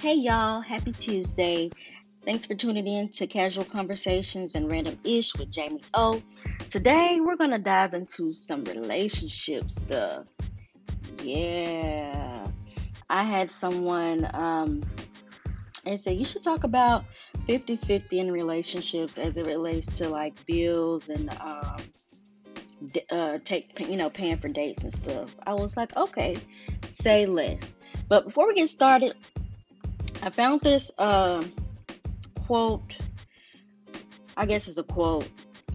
Hey y'all, happy Tuesday. Thanks for tuning in to Casual Conversations and Random Ish with Jamie O. Today we're going to dive into some relationship stuff. Yeah. I had someone um and say you should talk about 50-50 in relationships as it relates to like bills and um uh take you know paying for dates and stuff. I was like, "Okay, say less." But before we get started, I found this uh, quote. I guess it's a quote,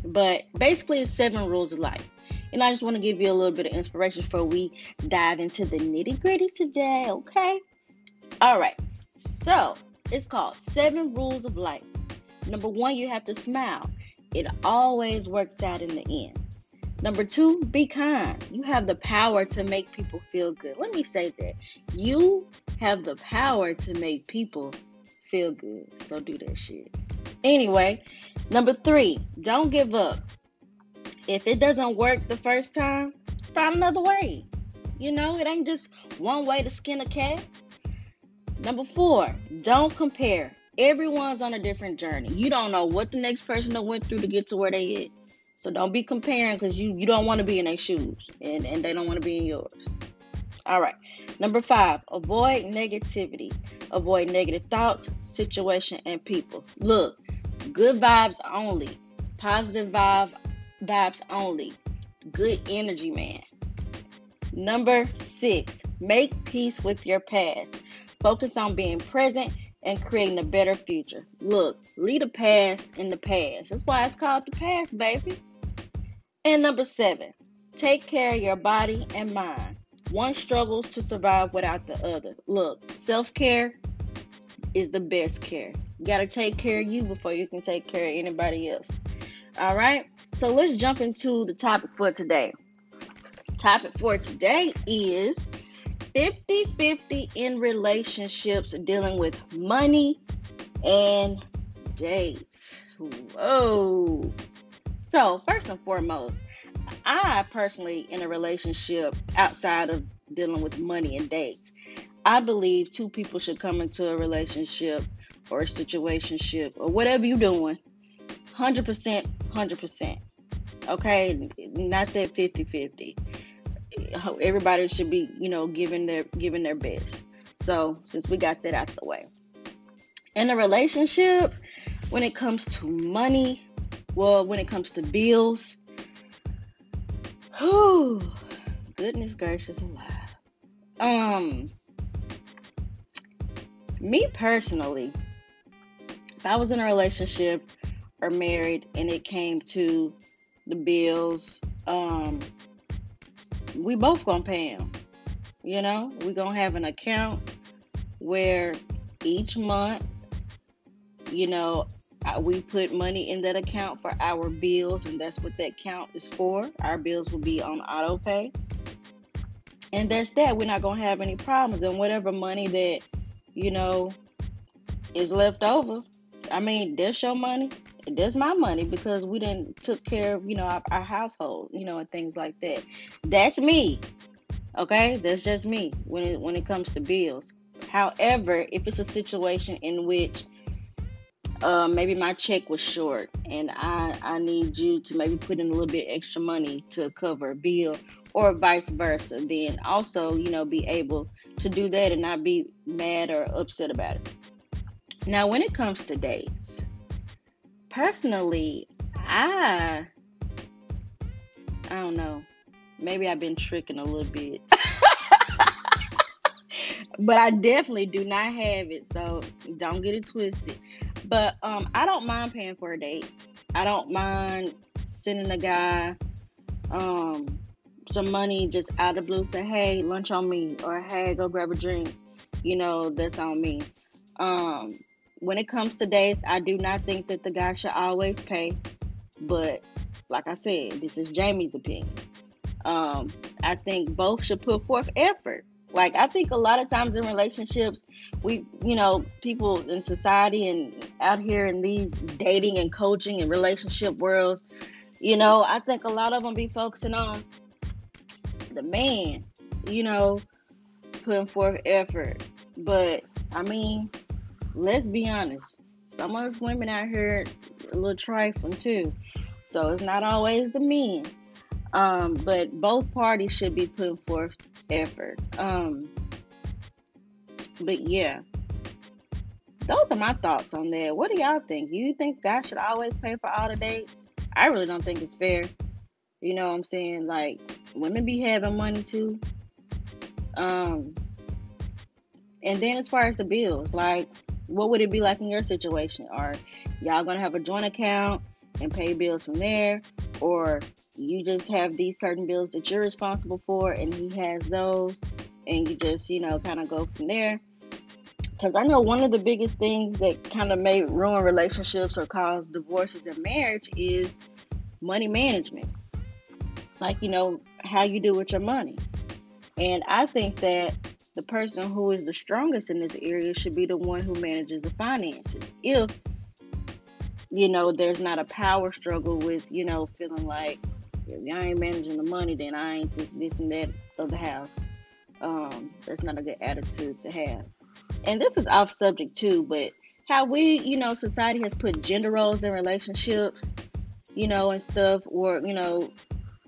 but basically it's seven rules of life. And I just want to give you a little bit of inspiration before we dive into the nitty gritty today, okay? All right. So it's called Seven Rules of Life. Number one, you have to smile. It always works out in the end. Number two, be kind. You have the power to make people feel good. Let me say that. You have the power to make people feel good. So do that shit. Anyway, number three, don't give up. If it doesn't work the first time, find another way. You know, it ain't just one way to skin a cat. Number four, don't compare. Everyone's on a different journey. You don't know what the next person went through to get to where they at. So don't be comparing because you, you don't want to be in their shoes and, and they don't want to be in yours. All right. Number five, avoid negativity. Avoid negative thoughts, situation, and people. Look, good vibes only. Positive vibe vibes only. Good energy, man. Number six, make peace with your past. Focus on being present and creating a better future. Look, leave the past in the past. That's why it's called the past, baby. And number seven, take care of your body and mind. One struggles to survive without the other. Look, self care is the best care. You got to take care of you before you can take care of anybody else. All right, so let's jump into the topic for today. Topic for today is 50 50 in relationships dealing with money and dates. Whoa. So, first and foremost, I personally, in a relationship outside of dealing with money and dates, I believe two people should come into a relationship or a situationship or whatever you're doing 100%, 100%. Okay? Not that 50 50. Everybody should be, you know, giving their giving their best. So, since we got that out the way. In a relationship, when it comes to money, well, when it comes to bills, whew, goodness gracious alive. Um, me personally, if I was in a relationship or married and it came to the bills, um, we both gonna pay them. You know, we gonna have an account where each month, you know, Uh, we put money in that account for our bills, and that's what that account is for. Our bills will be on auto pay. And that's that. We're not going to have any problems. And whatever money that, you know, is left over, I mean, that's your money. That's my money because we didn't took care of, you know, our, our household, you know, and things like that. That's me. Okay? That's just me when it when it comes to bills. However, if it's a situation in which uh, maybe my check was short and I, I need you to maybe put in a little bit extra money to cover a bill or vice versa, then also, you know, be able to do that and not be mad or upset about it. Now, when it comes to dates, personally, I I don't know. Maybe I've been tricking a little bit. but I definitely do not have it, so don't get it twisted. But um, I don't mind paying for a date. I don't mind sending a guy um, some money just out of blue. Say, hey, lunch on me, or hey, go grab a drink. You know, that's on me. Um, when it comes to dates, I do not think that the guy should always pay. But like I said, this is Jamie's opinion. Um, I think both should put forth effort. Like I think a lot of times in relationships, we, you know, people in society and out here in these dating and coaching and relationship worlds, you know, I think a lot of them be focusing on the man, you know, putting forth effort. But I mean, let's be honest. Some of us women out here a little trifling too. So it's not always the men. Um, but both parties should be putting forth effort. Um, but yeah, those are my thoughts on that. What do y'all think? You think guys should always pay for all the dates? I really don't think it's fair. You know what I'm saying? Like women be having money too. Um, and then as far as the bills, like what would it be like in your situation? Are y'all gonna have a joint account and pay bills from there? Or you just have these certain bills that you're responsible for and he has those and you just, you know, kind of go from there? Because I know one of the biggest things that kind of may ruin relationships or cause divorces in marriage is money management. Like, you know, how you do with your money. And I think that the person who is the strongest in this area should be the one who manages the finances. If, you know, there's not a power struggle with, you know, feeling like if I ain't managing the money, then I ain't this, this and that of the house. Um, that's not a good attitude to have. And this is off subject too, but how we, you know, society has put gender roles in relationships, you know, and stuff, or, you know,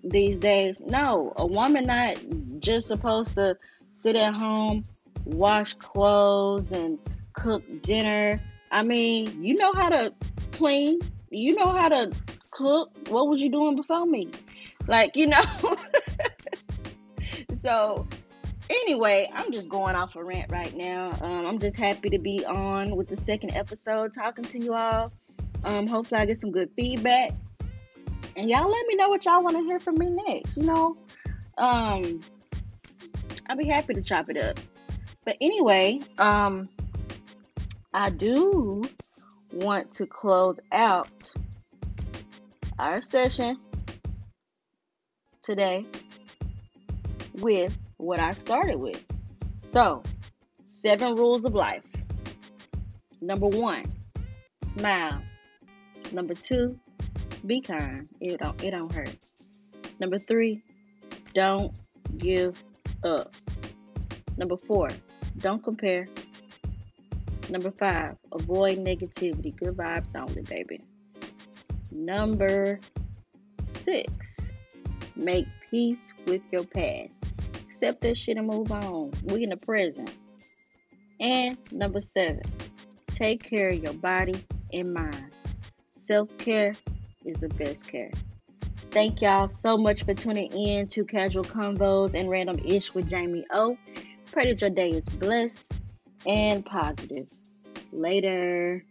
these days. No, a woman not just supposed to sit at home, wash clothes, and cook dinner. I mean, you know how to clean, you know how to cook. What was you doing before me? Like, you know. so, anyway, I'm just going off a rant right now. Um, I'm just happy to be on with the second episode talking to you all. Um, hopefully, I get some good feedback. And y'all let me know what y'all want to hear from me next. You know, um, I'll be happy to chop it up. But anyway, um, I do want to close out our session today with what I started with. So, seven rules of life. Number one, smile. Number two, be kind. It don't it don't hurt. Number three, don't give up. Number four, don't compare. Number five, avoid negativity. Good vibes only, baby. Number six, make peace with your past. Accept that shit and move on. We in the present. And number seven, take care of your body and mind. Self care is the best care. Thank y'all so much for tuning in to Casual Convos and Random Ish with Jamie O. Pray that your day is blessed and positive. Later.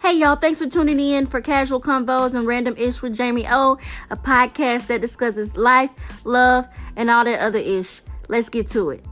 Hey y'all, thanks for tuning in for Casual Convos and Random Ish with Jamie O, a podcast that discusses life, love, and all that other ish. Let's get to it.